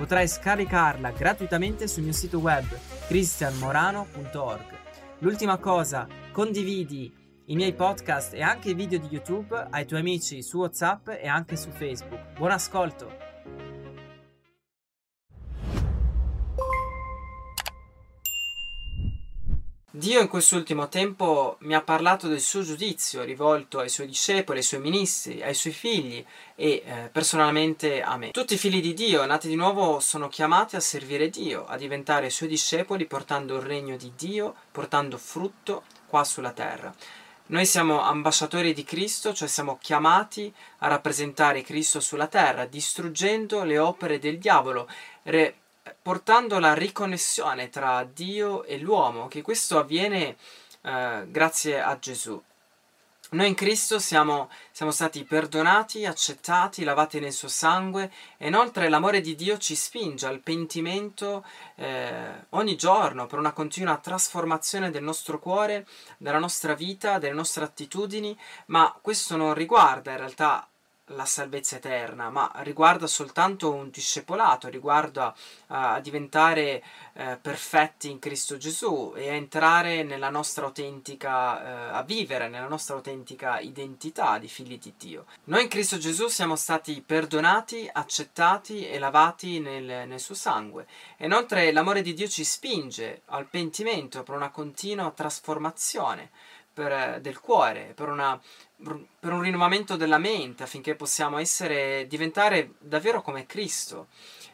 Potrai scaricarla gratuitamente sul mio sito web cristianmorano.org. L'ultima cosa, condividi i miei podcast e anche i video di YouTube ai tuoi amici su WhatsApp e anche su Facebook. Buon ascolto! Dio in quest'ultimo tempo mi ha parlato del suo giudizio rivolto ai suoi discepoli, ai suoi ministri, ai suoi figli e eh, personalmente a me. Tutti i figli di Dio, nati di nuovo, sono chiamati a servire Dio, a diventare suoi discepoli portando il regno di Dio, portando frutto qua sulla terra. Noi siamo ambasciatori di Cristo, cioè siamo chiamati a rappresentare Cristo sulla terra, distruggendo le opere del diavolo, re- portando la riconnessione tra Dio e l'uomo, che questo avviene eh, grazie a Gesù. Noi in Cristo siamo, siamo, stati perdonati, accettati, lavati nel suo sangue e inoltre l'amore di Dio ci spinge al pentimento eh, ogni giorno per una continua trasformazione del nostro cuore, della nostra vita, delle nostre attitudini, ma questo non riguarda in realtà la salvezza eterna, ma riguarda soltanto un discepolato, riguarda uh, a diventare uh, perfetti in Cristo Gesù e a entrare nella nostra autentica, uh, a vivere nella nostra autentica identità di figli di Dio. Noi in Cristo Gesù siamo stati perdonati, accettati e lavati nel, nel suo sangue. E inoltre l'amore di Dio ci spinge al pentimento per una continua trasformazione per, del cuore, per, una, per un rinnovamento della mente affinché possiamo essere, diventare davvero come Cristo,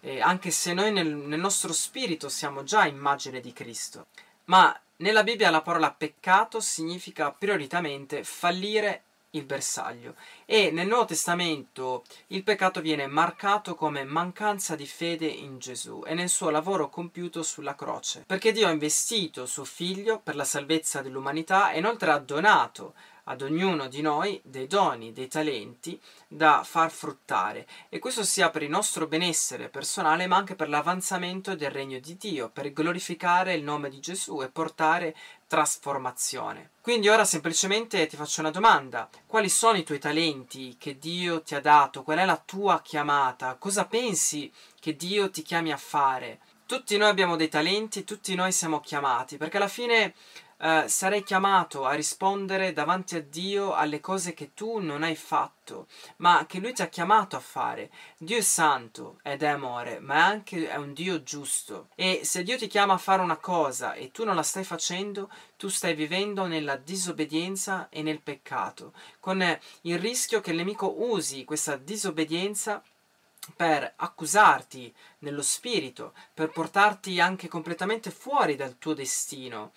eh, anche se noi nel, nel nostro spirito siamo già immagine di Cristo. Ma nella Bibbia la parola peccato significa prioritamente fallire il bersaglio. E nel Nuovo Testamento il peccato viene marcato come mancanza di fede in Gesù e nel suo lavoro compiuto sulla croce, perché Dio ha investito suo figlio per la salvezza dell'umanità e inoltre ha donato ad ognuno di noi dei doni, dei talenti da far fruttare. E questo sia per il nostro benessere personale ma anche per l'avanzamento del regno di Dio, per glorificare il nome di Gesù e portare trasformazione. Quindi ora semplicemente ti faccio una domanda, quali sono i tuoi talenti che Dio ti ha dato, qual è la tua chiamata, cosa pensi che Dio ti chiami a fare? Tutti noi abbiamo dei talenti, tutti noi siamo chiamati, perché alla fine eh, sarai chiamato a rispondere davanti a Dio alle cose che tu non hai fatto, ma che Lui ti ha chiamato a fare. Dio è santo ed è amore, ma è anche è un Dio giusto. E se Dio ti chiama a fare una cosa e tu non la stai facendo, tu stai vivendo nella disobbedienza e nel peccato, con il rischio che il nemico usi questa disobbedienza per accusarti nello spirito, per portarti anche completamente fuori dal tuo destino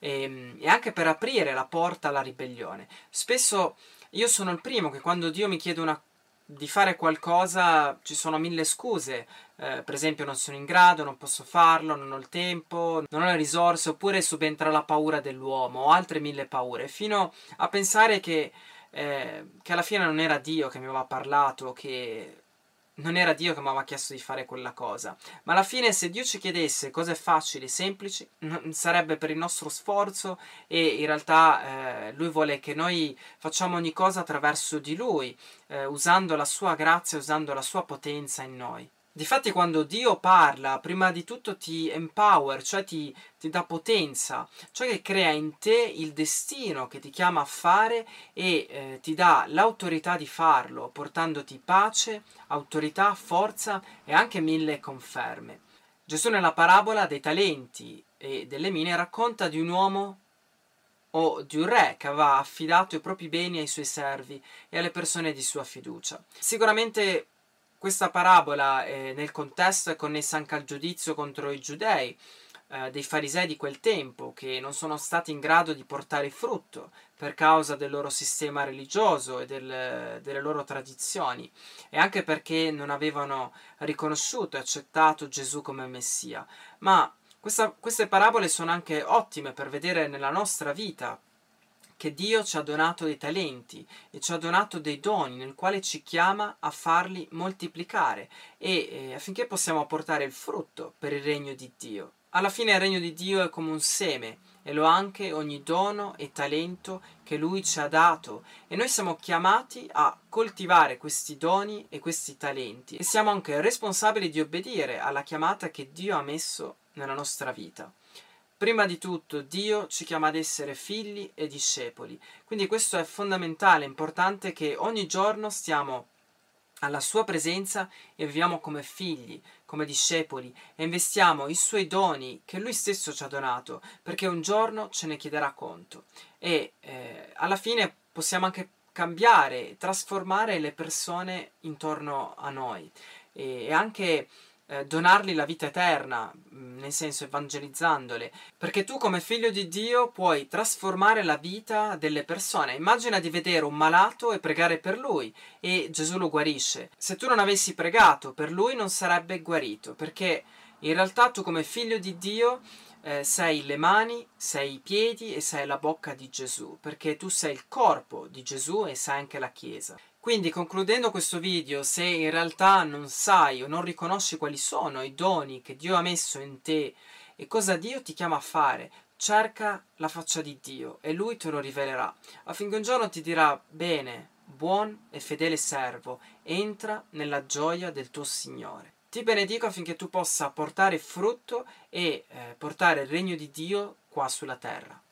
e, ehm, e anche per aprire la porta alla ribellione. Spesso io sono il primo che quando Dio mi chiede una di fare qualcosa ci sono mille scuse, eh, per esempio non sono in grado, non posso farlo, non ho il tempo, non ho le risorse, oppure subentra la paura dell'uomo o altre mille paure, fino a pensare che, eh, che alla fine non era Dio che mi aveva parlato, che non era Dio che mi aveva chiesto di fare quella cosa. Ma alla fine, se Dio ci chiedesse cose facili, semplici, sarebbe per il nostro sforzo e in realtà eh, Lui vuole che noi facciamo ogni cosa attraverso di Lui, eh, usando la sua grazia, usando la sua potenza in noi. Difatti quando Dio parla, prima di tutto ti empower, cioè ti, ti, dà potenza, cioè che crea in te il destino che ti chiama a fare e eh, ti dà l'autorità di farlo, portandoti pace, autorità, forza e anche mille conferme. Gesù nella parabola dei talenti e delle mine racconta di un uomo o di un re che aveva affidato i propri beni ai suoi servi e alle persone di sua fiducia. Sicuramente questa parabola eh, nel contesto è connessa anche al giudizio contro i giudei, eh, dei farisei di quel tempo, che non sono stati in grado di portare frutto per causa del loro sistema religioso e del, delle loro tradizioni, e anche perché non avevano riconosciuto e accettato Gesù come Messia. Ma Questa, queste parabole sono anche ottime per vedere nella nostra vita che Dio ci ha donato dei talenti e ci ha donato dei doni nel quale ci chiama a farli moltiplicare e eh, affinché possiamo portare il frutto per il regno di Dio. Alla fine il regno di Dio è come un seme e lo ha anche ogni dono e talento che Lui ci ha dato e noi siamo chiamati a coltivare questi doni e questi talenti e siamo anche responsabili di obbedire alla chiamata che Dio ha messo nella nostra vita. Prima di tutto Dio ci chiama ad essere figli e discepoli, quindi questo è fondamentale, importante che ogni giorno stiamo alla sua presenza e viviamo come figli, come discepoli e investiamo i suoi doni che lui stesso ci ha donato, perché un giorno ce ne chiederà conto. E eh, alla fine possiamo anche cambiare, trasformare le persone intorno a noi e, e anche eh, donargli la vita eterna, mm, nel senso evangelizzandole, perché tu come figlio di Dio puoi trasformare la vita delle persone. Immagina di vedere un malato e pregare per lui e Gesù lo guarisce. Se tu non avessi pregato per lui non sarebbe guarito, perché in realtà tu come figlio di Dio eh, sei le mani, sei i piedi e sei la bocca di Gesù, perché tu sei il corpo di Gesù e sei anche la Chiesa. Quindi concludendo questo video, se in realtà non sai o non riconosci quali sono i doni che Dio ha messo in te e cosa Dio ti chiama a fare, cerca la faccia di Dio e Lui te lo rivelerà, affinché un giorno ti dirà bene, buon e fedele servo, entra nella gioia del tuo Signore. Ti benedico affinché tu possa portare frutto e eh, portare il regno di Dio qua sulla terra.